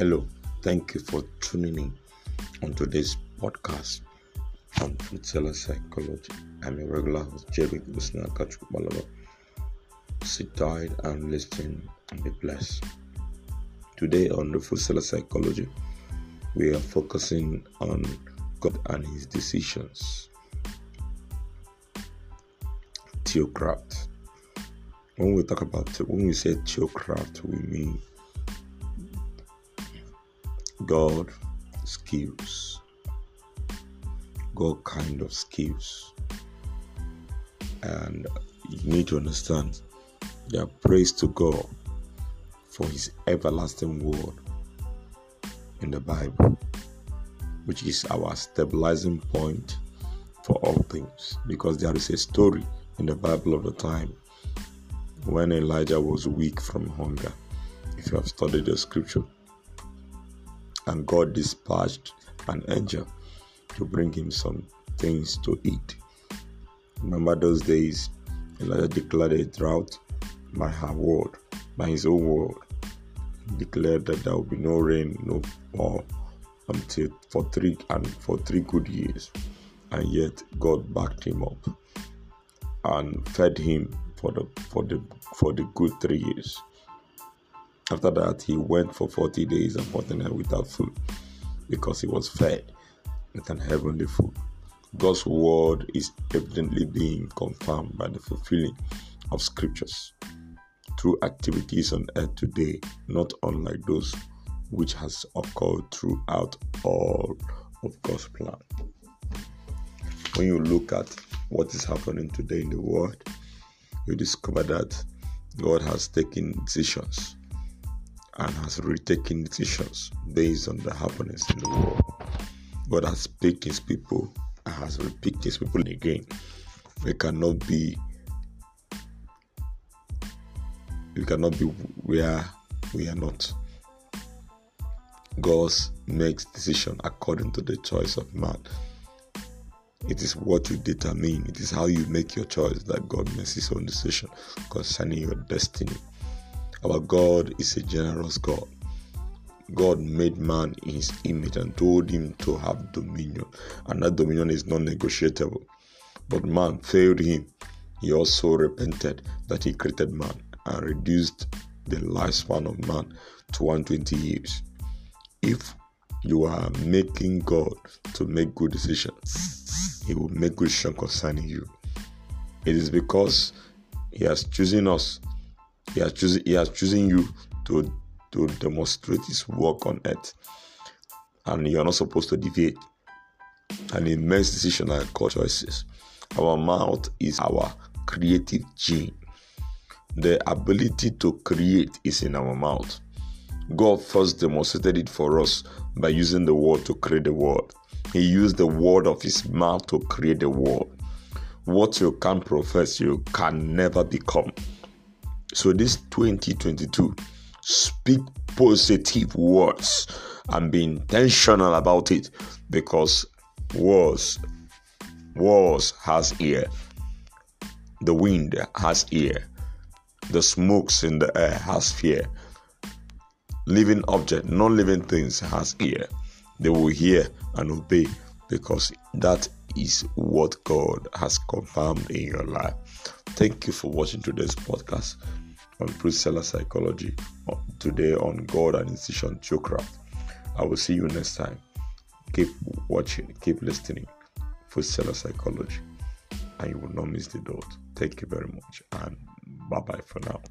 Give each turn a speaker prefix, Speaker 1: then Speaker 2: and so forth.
Speaker 1: Hello, thank you for tuning in on today's podcast on Food Seller Psychology. I'm your regular host, Jerry Gusna Kachukbalaba. Sit tight and listen and be blessed. Today on the Food Seller Psychology, we are focusing on God and His decisions. Theocraft. When we talk about when we say theocraft, we mean God skills. God kind of skills. And you need to understand that praise to God for his everlasting word in the Bible, which is our stabilizing point for all things. Because there is a story in the Bible of the time when Elijah was weak from hunger. If you have studied the scripture, and God dispatched an angel to bring him some things to eat. Remember those days, Elijah declared a drought by her word, by his own word. He declared that there will be no rain, no more until for three and for three good years. And yet God backed him up and fed him for the for the for the good three years. After that, he went for 40 days and 40 nights without food because he was fed with an heavenly food. God's word is evidently being confirmed by the fulfilling of scriptures through activities on earth today, not unlike those which has occurred throughout all of God's plan. When you look at what is happening today in the world, you discover that God has taken decisions and has retaken decisions based on the happenings in the world. God has picked his people and has repicked his people again. We cannot be we cannot be where we are not. God makes decision according to the choice of man. It is what you determine. It is how you make your choice that God makes his own decision concerning your destiny. Our God is a generous God. God made man in his image and told him to have dominion, and that dominion is non negotiable. But man failed him. He also repented that he created man and reduced the lifespan of man to 120 years. If you are making God to make good decisions, He will make good decisions concerning you. It is because He has chosen us he has chosen He has chosen you to to demonstrate His work on earth, and you are not supposed to deviate. And He makes decisions and call choices. Our mouth is our creative gene. The ability to create is in our mouth. God first demonstrated it for us by using the word to create the world. He used the word of his mouth to create the world. What you can profess, you can never become. So, this 2022, speak positive words and be intentional about it because words, words has ear. The wind has ear. The smokes in the air has fear. Living object, non-living things has ear. They will hear and obey because that is what God has confirmed in your life. Thank you for watching today's podcast on Fruit Seller Psychology today on God and Institution Theocraft. I will see you next time. Keep watching, keep listening. Fruit Seller Psychology, and you will not miss the dot. Thank you very much, and bye bye for now.